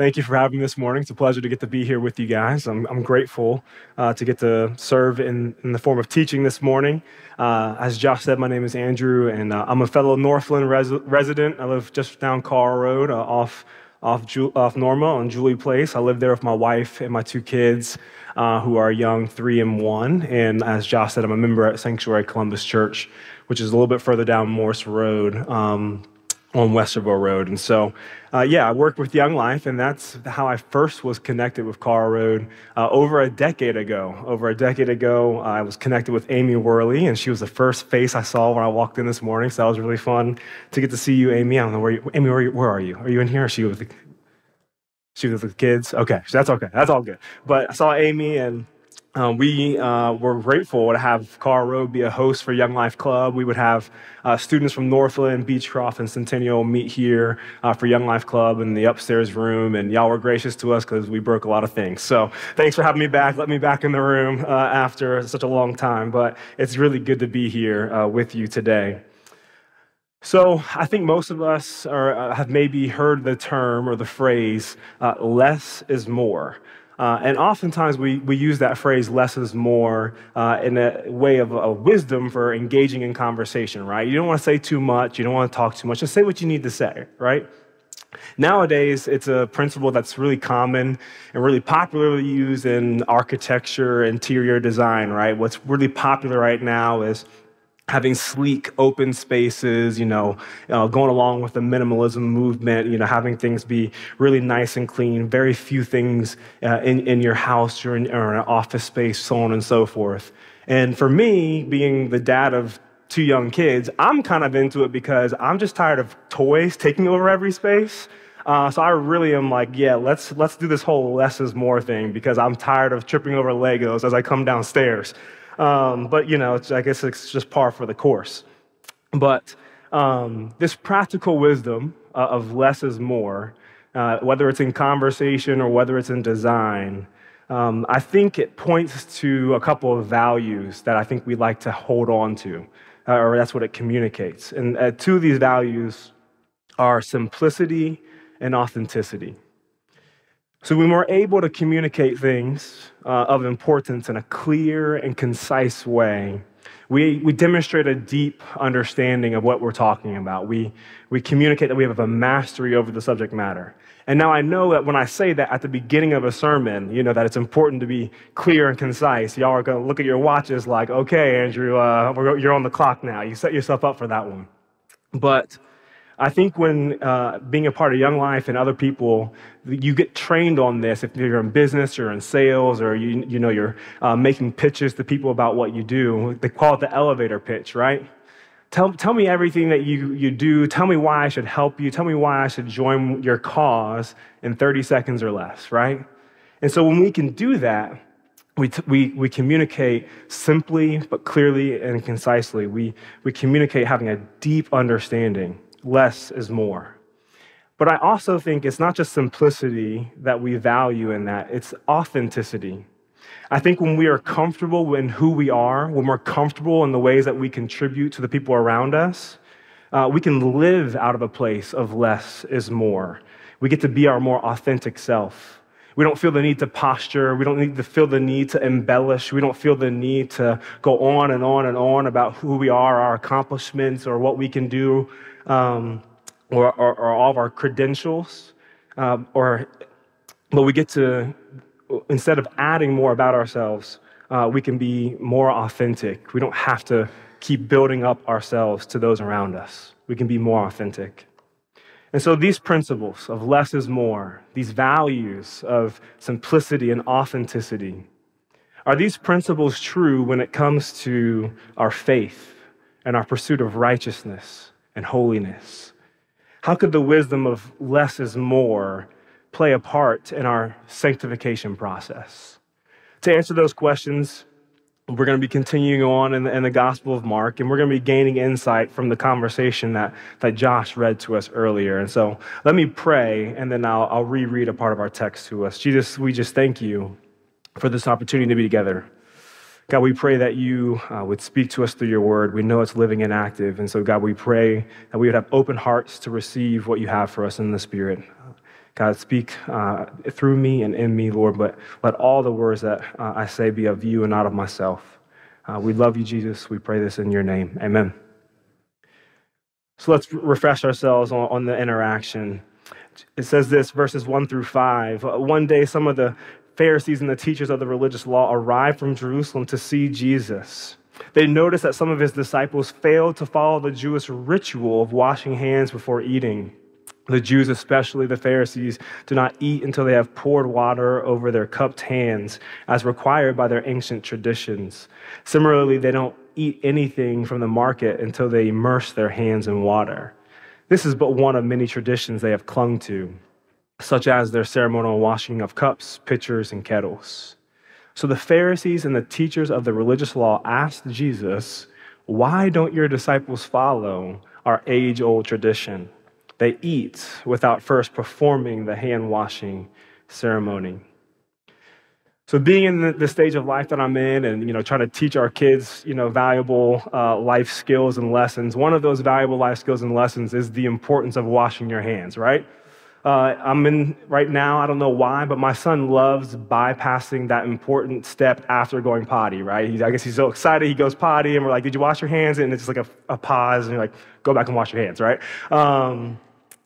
Thank you for having me this morning. It's a pleasure to get to be here with you guys. I'm, I'm grateful uh, to get to serve in, in the form of teaching this morning. Uh, as Josh said, my name is Andrew, and uh, I'm a fellow Northland res- resident. I live just down Karl Road, uh, off off, Ju- off Norma on Julie Place. I live there with my wife and my two kids, uh, who are young, three and one. And as Josh said, I'm a member at Sanctuary Columbus Church, which is a little bit further down Morse Road. Um, on Westerville Road. And so, uh, yeah, I worked with Young Life, and that's how I first was connected with Karl Road uh, over a decade ago. Over a decade ago, I was connected with Amy Worley, and she was the first face I saw when I walked in this morning. So that was really fun to get to see you, Amy. I don't know where you, Amy, where, you, where are you? Are you in here? Or she with the, she with the kids? Okay, that's okay. That's all good. But I saw Amy, and um, we uh, were grateful to have Karl Road be a host for Young Life Club. We would have uh, students from Northland, Beechcroft, and Centennial meet here uh, for Young Life Club in the upstairs room, and y'all were gracious to us because we broke a lot of things. So thanks for having me back. Let me back in the room uh, after such a long time, but it's really good to be here uh, with you today. So I think most of us are, uh, have maybe heard the term or the phrase "less is more." Uh, and oftentimes we, we use that phrase, less is more, uh, in a way of, of wisdom for engaging in conversation, right? You don't want to say too much, you don't want to talk too much, just say what you need to say, right? Nowadays, it's a principle that's really common and really popularly used in architecture, interior design, right? What's really popular right now is having sleek open spaces you know uh, going along with the minimalism movement you know having things be really nice and clean very few things uh, in, in your house or in, or in an office space so on and so forth and for me being the dad of two young kids i'm kind of into it because i'm just tired of toys taking over every space uh, so I really am like, yeah, let's let's do this whole less is more thing because I'm tired of tripping over Legos as I come downstairs. Um, but, you know, I guess it's just par for the course. But um, this practical wisdom uh, of less is more, uh, whether it's in conversation or whether it's in design, um, I think it points to a couple of values that I think we like to hold on to, uh, or that's what it communicates. And uh, two of these values are simplicity and authenticity. So, when we're able to communicate things uh, of importance in a clear and concise way, we, we demonstrate a deep understanding of what we're talking about. We, we communicate that we have a mastery over the subject matter. And now I know that when I say that at the beginning of a sermon, you know, that it's important to be clear and concise. Y'all are going to look at your watches like, okay, Andrew, uh, you're on the clock now. You set yourself up for that one. But I think when uh, being a part of Young Life and other people, you get trained on this. If you're in business or in sales or you, you know, you're uh, making pitches to people about what you do, they call it the elevator pitch, right? Tell, tell me everything that you, you do. Tell me why I should help you. Tell me why I should join your cause in 30 seconds or less, right? And so when we can do that, we, t- we, we communicate simply but clearly and concisely. We, we communicate having a deep understanding less is more. But I also think it's not just simplicity that we value in that, it's authenticity. I think when we are comfortable in who we are, when we're comfortable in the ways that we contribute to the people around us, uh, we can live out of a place of less is more. We get to be our more authentic self. We don't feel the need to posture. We don't need to feel the need to embellish. We don't feel the need to go on and on and on about who we are, our accomplishments, or what we can do um, or, or, or, all of our credentials, um, or, but we get to, instead of adding more about ourselves, uh, we can be more authentic. We don't have to keep building up ourselves to those around us. We can be more authentic. And so, these principles of less is more, these values of simplicity and authenticity, are these principles true when it comes to our faith and our pursuit of righteousness? And holiness? How could the wisdom of less is more play a part in our sanctification process? To answer those questions, we're going to be continuing on in the, in the, Gospel of Mark, and we're going to be gaining insight from the conversation that, that Josh read to us earlier. And so let me pray, and then I'll, I'll reread a part of our text to us. Jesus, we just thank you for this opportunity to be together. God, we pray that you uh, would speak to us through your word. We know it's living and active. And so, God, we pray that we would have open hearts to receive what you have for us in the Spirit. God, speak uh, through me and in me, Lord, but let all the words that uh, I say be of you and not of myself. Uh, we love you, Jesus. We pray this in your name. Amen. So let's refresh ourselves on, on the interaction. It says this, verses 1 through 5. Uh, one day, some of the Pharisees and the teachers of the religious law arrived from Jerusalem to see Jesus. They noticed that some of his disciples failed to follow the Jewish ritual of washing hands before eating. The Jews, especially the Pharisees, do not eat until they have poured water over their cupped hands, as required by their ancient traditions. Similarly, they don't eat anything from the market until they immerse their hands in water. This is but one of many traditions they have clung to, such as their ceremonial washing of cups, pitchers, and kettles. So the Pharisees and the teachers of the religious law asked Jesus, Why don't your disciples follow our age old tradition? They eat without first performing the hand washing ceremony. So, being in the, stage of life that I'm in, and you know, trying to teach our kids, you know, valuable uh, life skills and lessons. One of those valuable life skills and lessons is the importance of washing your hands. Right? Uh, I'm in right now. I don't know why, but my son loves bypassing that important step after going potty. Right? He's, I guess he's so excited. He goes potty, and we're like, "Did you wash your hands?" And it's just like a, a pause, and you're like, "Go back and wash your hands." Right? Um,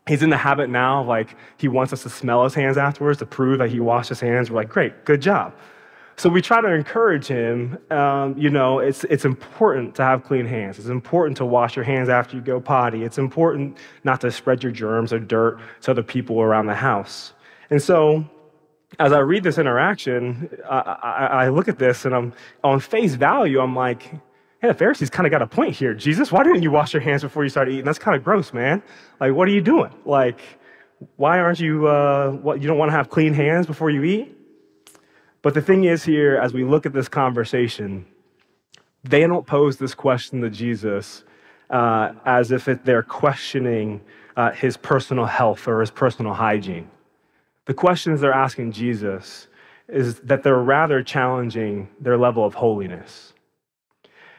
He's in the habit now, like he wants us to smell his hands afterwards to prove that he washed his hands. We're like, great, good job. So we try to encourage him. Um, you know, it's, it's important to have clean hands. It's important to wash your hands after you go potty. It's important not to spread your germs or dirt to other people around the house. And so as I read this interaction, I, I, I look at this and I'm on face value, I'm like, hey, the Pharisees kind of got a point here. Jesus, why didn't you wash your hands before you started eating? That's kind of gross, man. Like, what are you doing? Like, why aren't you, uh, what, you don't want to have clean hands before you eat? But the thing is, here, as we look at this conversation, they don't pose this question to Jesus uh, as if it, they're questioning uh, his personal health or his personal hygiene. The questions they're asking Jesus is that they're rather challenging their level of holiness.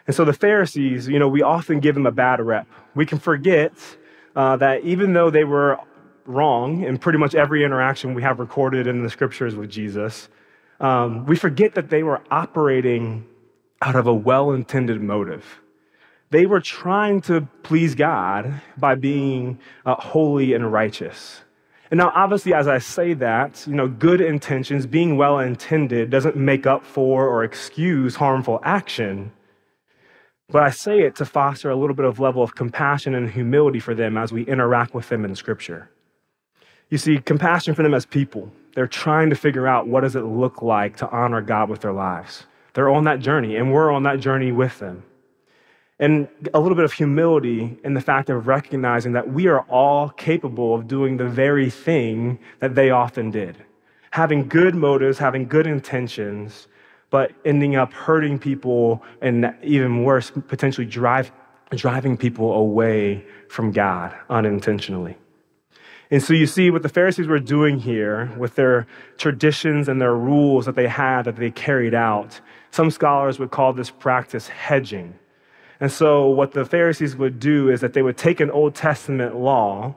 And so the Pharisees, you know, we often give them a bad rep. We can forget uh, that even though they were wrong in pretty much every interaction we have recorded in the scriptures with Jesus, um, we forget that they were operating out of a well intended motive. They were trying to please God by being uh, holy and righteous. And now, obviously, as I say that, you know, good intentions, being well intended, doesn't make up for or excuse harmful action. But I say it to foster a little bit of level of compassion and humility for them as we interact with them in Scripture. You see, compassion for them as people. They're trying to figure out what does it look like to honor God with their lives. They're on that journey, and we're on that journey with them. And a little bit of humility in the fact of recognizing that we are all capable of doing the very thing that they often did. Having good motives, having good intentions, but ending up hurting people and even worse, potentially drive, driving people away from God unintentionally. And so you see what the Pharisees were doing here with their traditions and their rules that they had that they carried out. Some scholars would call this practice hedging. And so what the Pharisees would do is that they would take an Old Testament law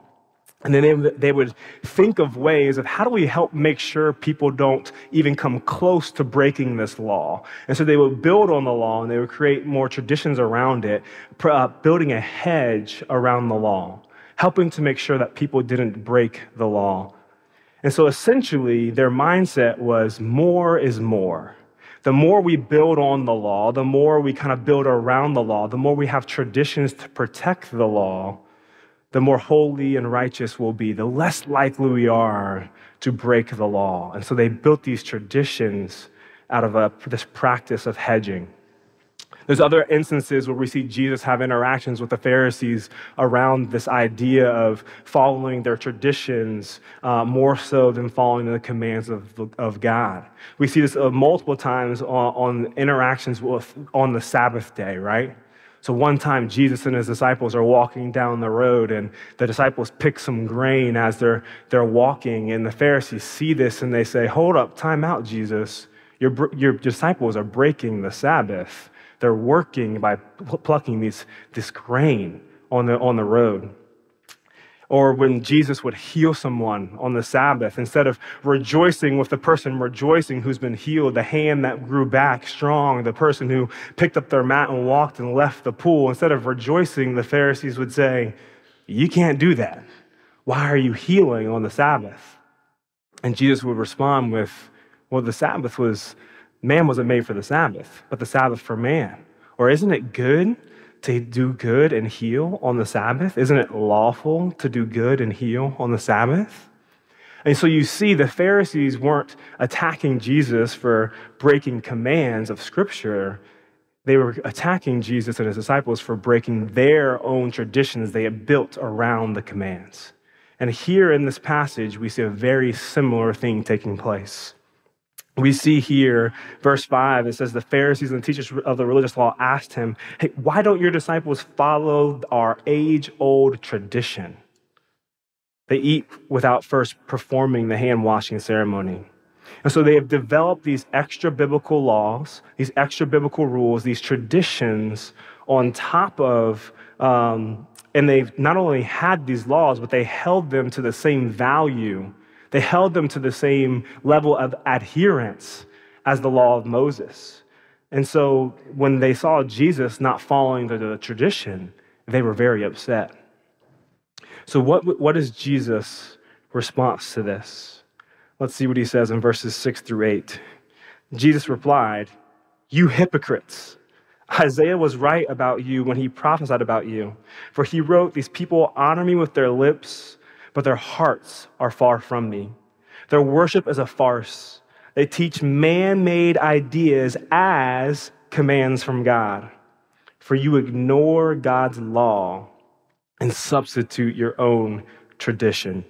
and then they, would think of ways of how do we help make sure people don't even come close to breaking this law. And so they would build on the law and they would create more traditions around it, uh, building a hedge around the law, helping to make sure that people didn't break the law. And so essentially, their mindset was more is more. The more we build on the law, the more we kind of build around the law, the more we have traditions to protect the law the more holy and righteous we'll be, the less likely we are to break the law. And so they built these traditions out of a, this practice of hedging. There's other instances where we see Jesus have interactions with the Pharisees around this idea of following their traditions uh, more so than following the commands of, of God. We see this uh, multiple times on, on interactions with, on the Sabbath day, right? So one time, Jesus and his disciples are walking down the road, and the disciples pick some grain as they're, they're walking. And the Pharisees see this and they say, Hold up, time out, Jesus. Your, your disciples are breaking the Sabbath. They're working by plucking these, this grain on the, on the road. Or when Jesus would heal someone on the Sabbath, instead of rejoicing with the person rejoicing who's been healed, the hand that grew back strong, the person who picked up their mat and walked and left the pool, instead of rejoicing, the Pharisees would say, You can't do that. Why are you healing on the Sabbath? And Jesus would respond with, Well, the Sabbath was, man wasn't made for the Sabbath, but the Sabbath for man. Or isn't it good to do good and heal on the Sabbath? Isn't it lawful to do good and heal on the Sabbath? And so you see, the Pharisees weren't attacking Jesus for breaking commands of Scripture. They were attacking Jesus and his disciples for breaking their own traditions they had built around the commands. And here in this passage, we see a very similar thing taking place we see here, verse 5, it says, The Pharisees and the teachers of the religious law asked him, Hey, why don't your disciples follow our age old tradition? They eat without first performing the hand washing ceremony. And so they have developed these extra biblical laws, these extra biblical rules, these traditions on top of, um, and they've not only had these laws, but they held them to the same value they held them to the same level of adherence as the law of Moses. And so when they saw Jesus not following the, the tradition, they were very upset. So, what, what is Jesus' response to this? Let's see what he says in verses 6 through 8. Jesus replied, You hypocrites! Isaiah was right about you when he prophesied about you. For he wrote, These people honor me with their lips but their hearts are far from me. Their worship is a farce. They teach man made ideas as commands from God. For you ignore God's law and substitute your own tradition.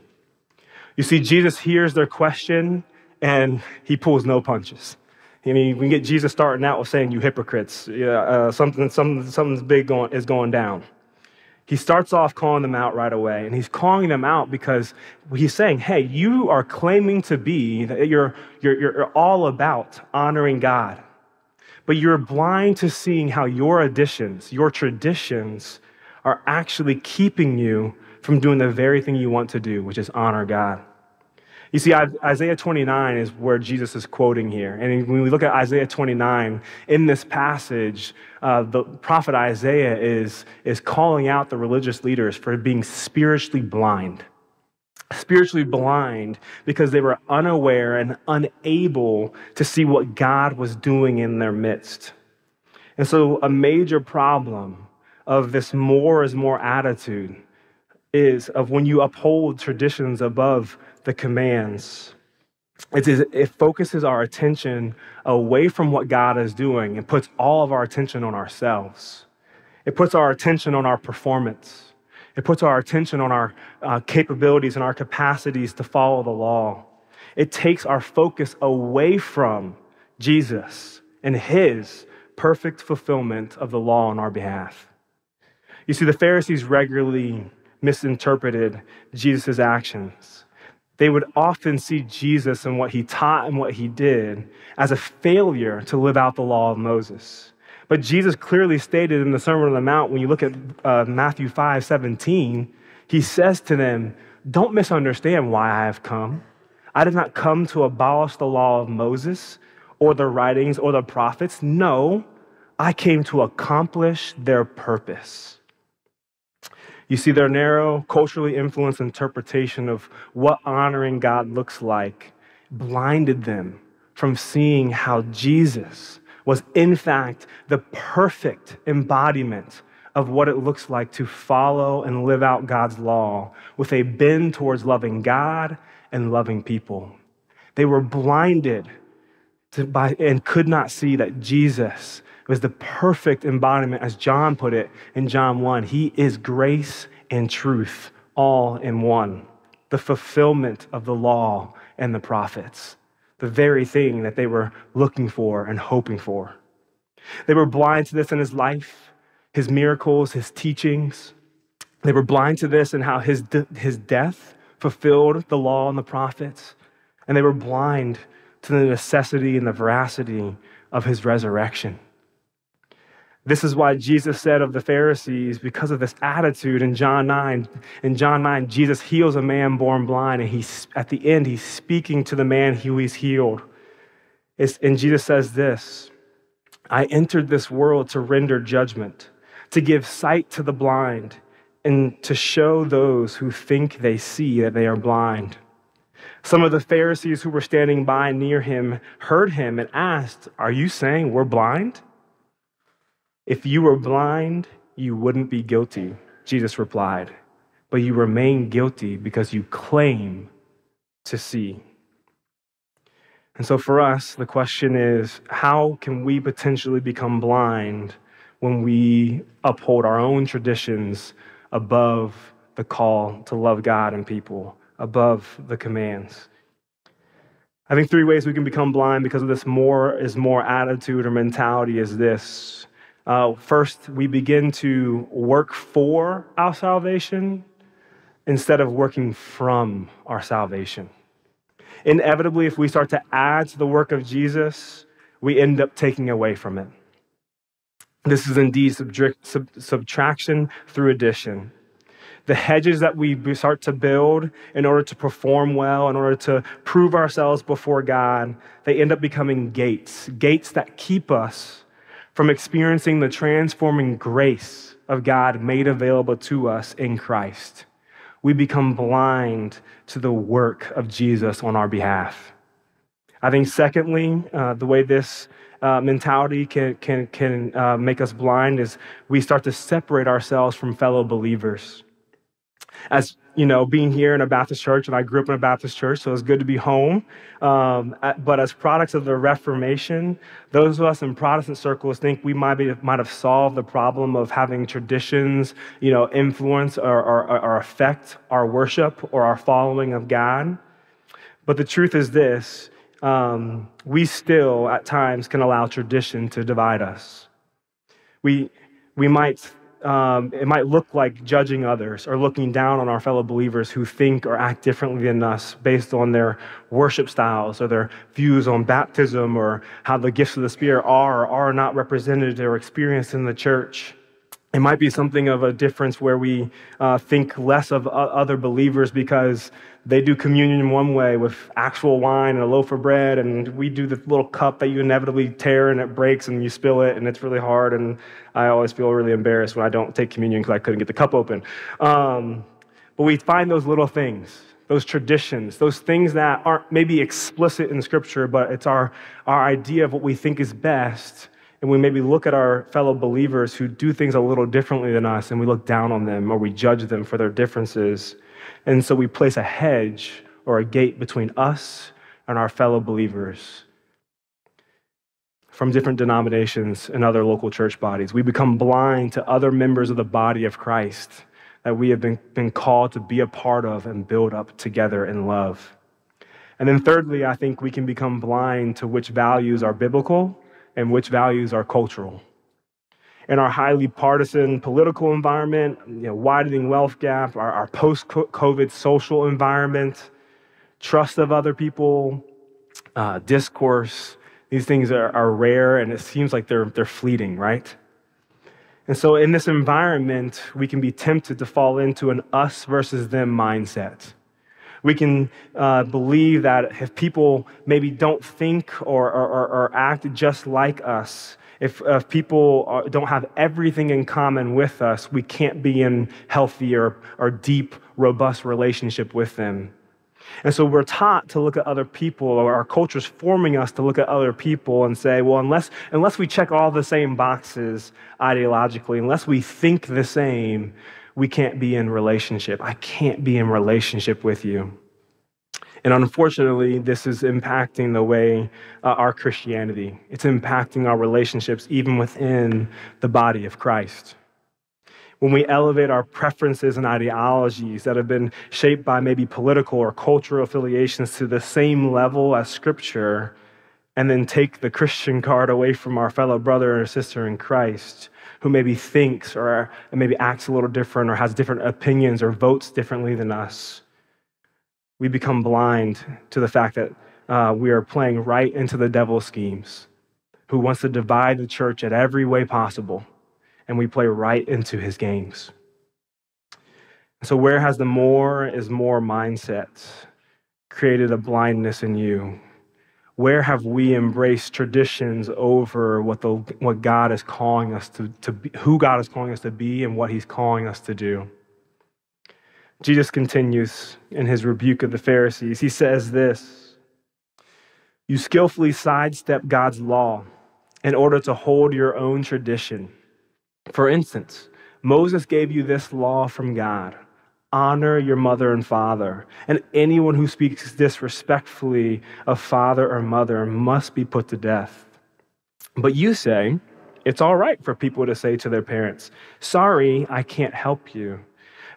You see, Jesus hears their question and he pulls no punches. I mean, we get Jesus starting out with saying, "You hypocrites! Yeah, uh, something, something, something's big going, is going down." He starts off calling them out right away. And he's calling them out because he's saying, hey, you are claiming to be, that you're, you're, you're all about honoring God. But you're blind to seeing how your additions, your traditions, are actually keeping you from doing the very thing you want to do, which is honor God. You see, Isaiah 29 is where Jesus is quoting here. And when we look at Isaiah 29, in this passage, uh, the prophet Isaiah is, is calling out the religious leaders for being spiritually blind. Spiritually blind because they were unaware and unable to see what God was doing in their midst. And so, a major problem of this more is more attitude is of when you uphold traditions above the commands. it focuses our attention away from what God is doing and puts all of our attention on ourselves. It puts our attention on our performance. It puts our attention on our uh, capabilities and our capacities to follow the law. It takes our focus away from Jesus and his perfect fulfillment of the law on our behalf. You see, the Pharisees regularly misinterpreted Jesus' actions. They would often see Jesus and what he taught and what he did as a failure to live out the law of Moses. But Jesus clearly stated in the Sermon on the Mount, when you look at uh, Matthew 5 17, he says to them, Don't misunderstand why I have come. I did not come to abolish the law of Moses or the writings or the prophets. No, I came to accomplish their purpose. You see, their narrow, culturally influenced interpretation of what honoring God looks like blinded them from seeing how Jesus was, in fact, the perfect embodiment of what it looks like to follow and live out God's law with a bend towards loving God and loving people. They were blinded to, by, and could not see that Jesus was the perfect embodiment, as John put it in John 1. He is grace and truth all in one, the fulfillment of the law and the prophets, the very thing that they were looking for and hoping for. They were blind to this in his life, his miracles, his teachings. They were blind to this and how his, de- his death fulfilled the law and the prophets. And they were blind to the necessity and the veracity of his resurrection. This is why Jesus said of the Pharisees, because of this attitude in John 9, in John 9, Jesus heals a man born blind, and he's at the end, he's speaking to the man who he's healed. It's, and Jesus says this I entered this world to render judgment, to give sight to the blind, and to show those who think they see that they are blind. Some of the Pharisees who were standing by near him heard him and asked, Are you saying we're blind? If you were blind, you wouldn't be guilty, Jesus replied. But you remain guilty because you claim to see. And so for us, the question is how can we potentially become blind when we uphold our own traditions above the call to love God and people, above the commands? I think three ways we can become blind because of this more is more attitude or mentality is this uh, first, we begin to work for our salvation instead of working from our salvation. Inevitably, if we start to add to the work of Jesus, we end up taking away from it. This is indeed sub- subtraction through addition. The hedges that we start to build in order to perform well, in order to prove ourselves before God, they end up becoming gates, gates that keep us from experiencing the transforming grace of God made available to us in Christ. We become blind to the work of Jesus on our behalf. I think, secondly, uh, the way this uh, mentality can, can, can uh, make us blind is we start to separate ourselves from fellow believers. As you know, being here in a Baptist church, and I grew up in a Baptist church, so it's good to be home. Um, but as products of the Reformation, those of us in Protestant circles think we might, be, might have solved the problem of having traditions, you know, influence or, or, or affect our worship or our following of God. But the truth is this um, we still, at times, can allow tradition to divide us. We, we might um, it might look like judging others or looking down on our fellow believers who think or act differently than us based on their worship styles or their views on baptism or how the gifts of the Spirit are or are not represented or experienced in the church. It might be something of a difference where we uh, think less of other believers because they do communion one way with actual wine and a loaf of bread, and we do the little cup that you inevitably tear and it breaks and you spill it, and it's really hard. And I always feel really embarrassed when I don't take communion because I couldn't get the cup open. Um, but we find those little things, those traditions, those things that aren't maybe explicit in Scripture, but it's our, our idea of what we think is best and we maybe look at our fellow believers who do things a little differently than us and we look down on them or we judge them for their differences. And so we place a hedge or a gate between us and our fellow believers from different denominations and other local church bodies. We become blind to other members of the body of Christ that we have been, been called to be a part of and build up together in love. And then, thirdly, I think we can become blind to which values are biblical and which values are cultural. In our highly partisan political environment, you know, widening wealth gap, our, our post COVID social environment, trust of other people, uh, discourse, these things are, are rare and it seems like they're, they're fleeting, right? And so, in this environment, we can be tempted to fall into an us versus them mindset we can uh, believe that if people maybe don't think or, or, or act just like us, if, people are, don't have everything in common with us, we can't be in healthy or, or deep, robust relationship with them. And so we're taught to look at other people, or our culture's forming us to look at other people and say, well, unless, unless we check all the same boxes ideologically, unless we think the same, we can't be in relationship. I can't be in relationship with you. And unfortunately, this is impacting the way uh, our Christianity. It's impacting our relationships even within the body of Christ. When we elevate our preferences and ideologies that have been shaped by maybe political or cultural affiliations to the same level as Scripture, and then take the Christian card away from our fellow brother or sister in Christ who maybe thinks or maybe acts a little different or has different opinions or votes differently than us, we become blind to the fact that uh, we are playing right into the devil's schemes, who wants to divide the church at every way possible, and we play right into his games. So, where has the more is more mindset created a blindness in you? Where have we embraced traditions over what, the, what God is calling us to, to be, who God is calling us to be and what he's calling us to do? Jesus continues in his rebuke of the Pharisees. He says this You skillfully sidestep God's law in order to hold your own tradition. For instance, Moses gave you this law from God honor your mother and father, and anyone who speaks disrespectfully of father or mother must be put to death. But you say, it's all right for people to say to their parents, Sorry, I can't help you.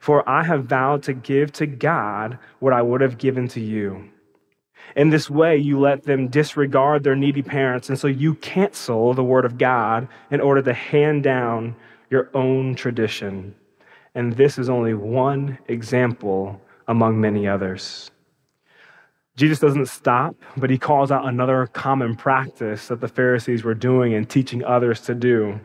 For I have vowed to give to God what I would have given to you. In this way, you let them disregard their needy parents, and so you cancel the word of God in order to hand down your own tradition. And this is only one example among many others. Jesus doesn't stop, but he calls out another common practice that the Pharisees were doing and teaching others to do.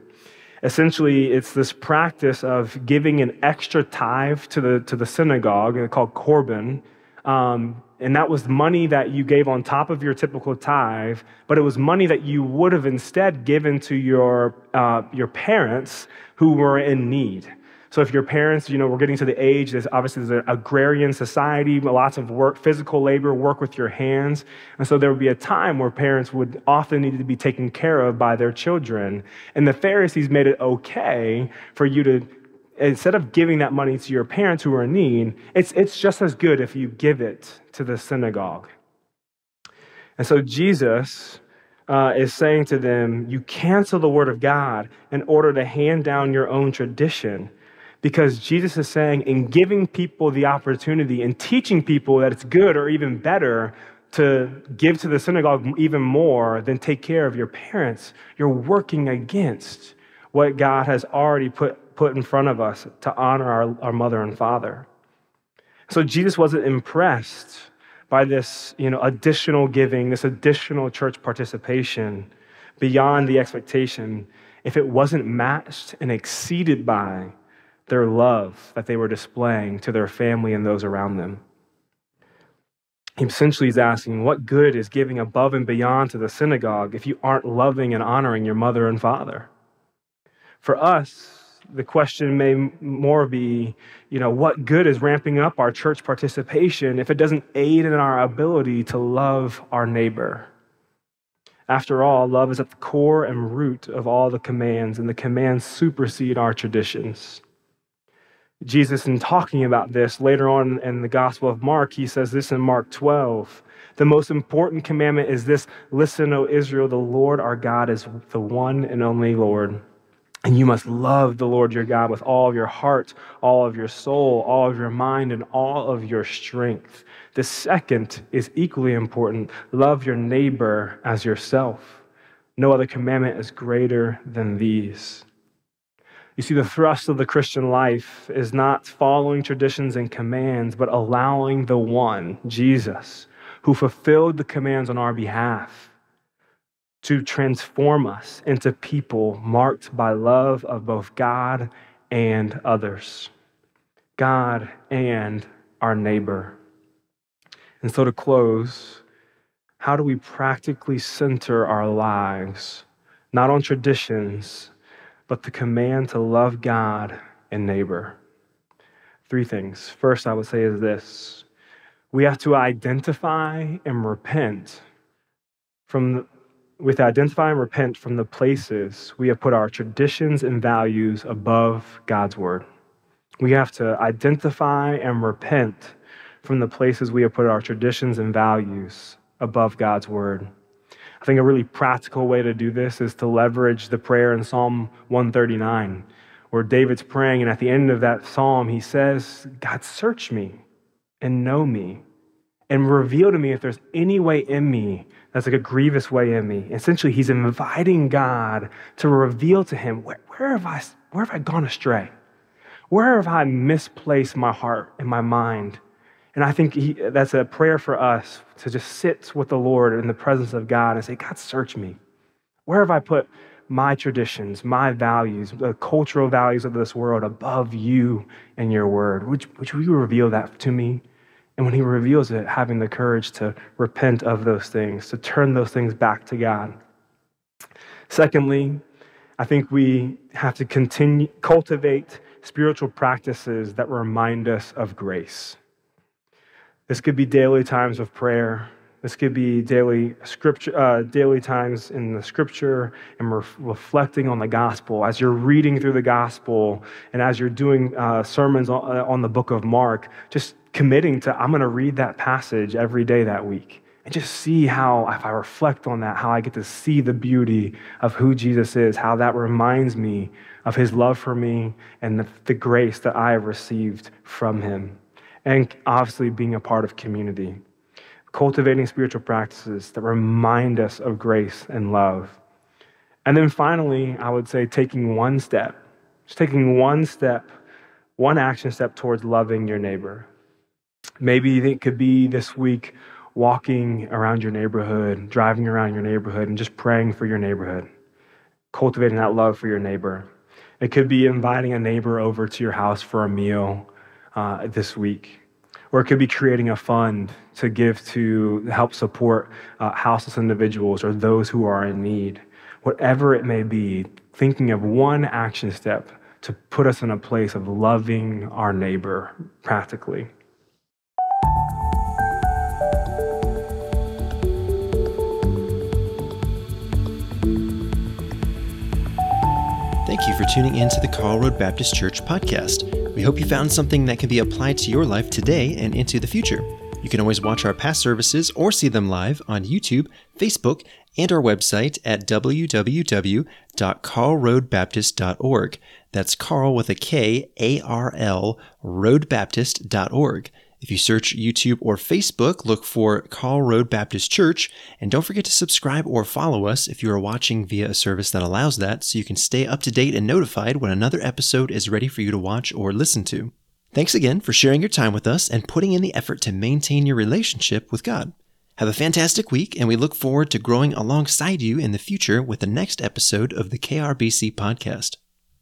Essentially, it's this practice of giving an extra tithe to the, to the synagogue called Corban. Um, and that was money that you gave on top of your typical tithe, but it was money that you would have instead given to your, uh, your parents who were in need. So if your parents, you know, were getting to the age, there's obviously there's an agrarian society, lots of work, physical labor, work with your hands. And so there would be a time where parents would often need to be taken care of by their children. And the Pharisees made it okay for you to, instead of giving that money to your parents who are in need, it's, it's just as good if you give it to the synagogue. And so Jesus uh, is saying to them, You cancel the word of God in order to hand down your own tradition because Jesus is saying, in giving people the opportunity and teaching people that it's good or even better to give to the synagogue even more than take care of your parents, you're working against what God has already put, put in front of us to honor our, our mother and father. So Jesus wasn't impressed by this you know, additional giving, this additional church participation beyond the expectation if it wasn't matched and exceeded by their love that they were displaying to their family and those around them. He essentially is asking, What good is giving above and beyond to the synagogue if you aren't loving and honoring your mother and father? For us, the question may more be, you know, what good is ramping up our church participation if it doesn't aid in our ability to love our neighbor? After all, love is at the core and root of all the commands, and the commands supersede our traditions. Jesus, in talking about this later on in the Gospel of Mark, he says this in Mark 12. The most important commandment is this Listen, O Israel, the Lord our God is the one and only Lord. And you must love the Lord your God with all of your heart, all of your soul, all of your mind, and all of your strength. The second is equally important love your neighbor as yourself. No other commandment is greater than these. You see, the thrust of the Christian life is not following traditions and commands, but allowing the one, Jesus, who fulfilled the commands on our behalf, to transform us into people marked by love of both God and others, God and our neighbor. And so, to close, how do we practically center our lives, not on traditions, but the command to love God and neighbor. Three things. First, I would say is this we have to identify and repent from the, with identify and repent from the places we have put our traditions and values above God's word. We have to identify and repent from the places we have put our traditions and values above God's word. I think a really practical way to do this is to leverage the prayer in Psalm 139, where David's praying, and at the end of that psalm, he says, God, search me and know me and reveal to me if there's any way in me that's like a grievous way in me. Essentially, he's inviting God to reveal to him where, where, have I, where have I gone astray? Where have I misplaced my heart and my mind? And I think he, that's a prayer for us to just sit with the Lord in the presence of God and say, God, search me. Where have I put my traditions, my values, the cultural values of this world above you and your word? Would, would you reveal that to me? And when he reveals it, having the courage to repent of those things, to turn those things back to God. Secondly, I think we have to continue cultivate spiritual practices that remind us of grace. This could be daily times of prayer. This could be daily scripture, uh, daily times in the scripture and re- reflecting on the gospel. As you're reading through the gospel and as you're doing uh, sermons on, uh, on the book of Mark, just committing to, I'm going to read that passage every day that week and just see how, if I reflect on that, how I get to see the beauty of who Jesus is, how that reminds me of his love for me and the, the grace that I have received from him. And obviously, being a part of community, cultivating spiritual practices that remind us of grace and love. And then finally, I would say taking one step, just taking one step, one action step towards loving your neighbor. Maybe it could be this week walking around your neighborhood, driving around your neighborhood, and just praying for your neighborhood, cultivating that love for your neighbor. It could be inviting a neighbor over to your house for a meal uh, this week. Or it could be creating a fund to give to help support uh, houseless individuals or those who are in need. Whatever it may be, thinking of one action step to put us in a place of loving our neighbor practically. Thank you for tuning in to the Karl Road Baptist Church podcast. We hope you found something that can be applied to your life today and into the future. You can always watch our past services or see them live on YouTube, Facebook, and our website at www.karlroadbaptist.org. That's Karl with a K, A R L, roadbaptist.org. If you search YouTube or Facebook, look for Karl Road Baptist Church, and don't forget to subscribe or follow us if you are watching via a service that allows that so you can stay up to date and notified when another episode is ready for you to watch or listen to. Thanks again for sharing your time with us and putting in the effort to maintain your relationship with God. Have a fantastic week, and we look forward to growing alongside you in the future with the next episode of the KRBC podcast.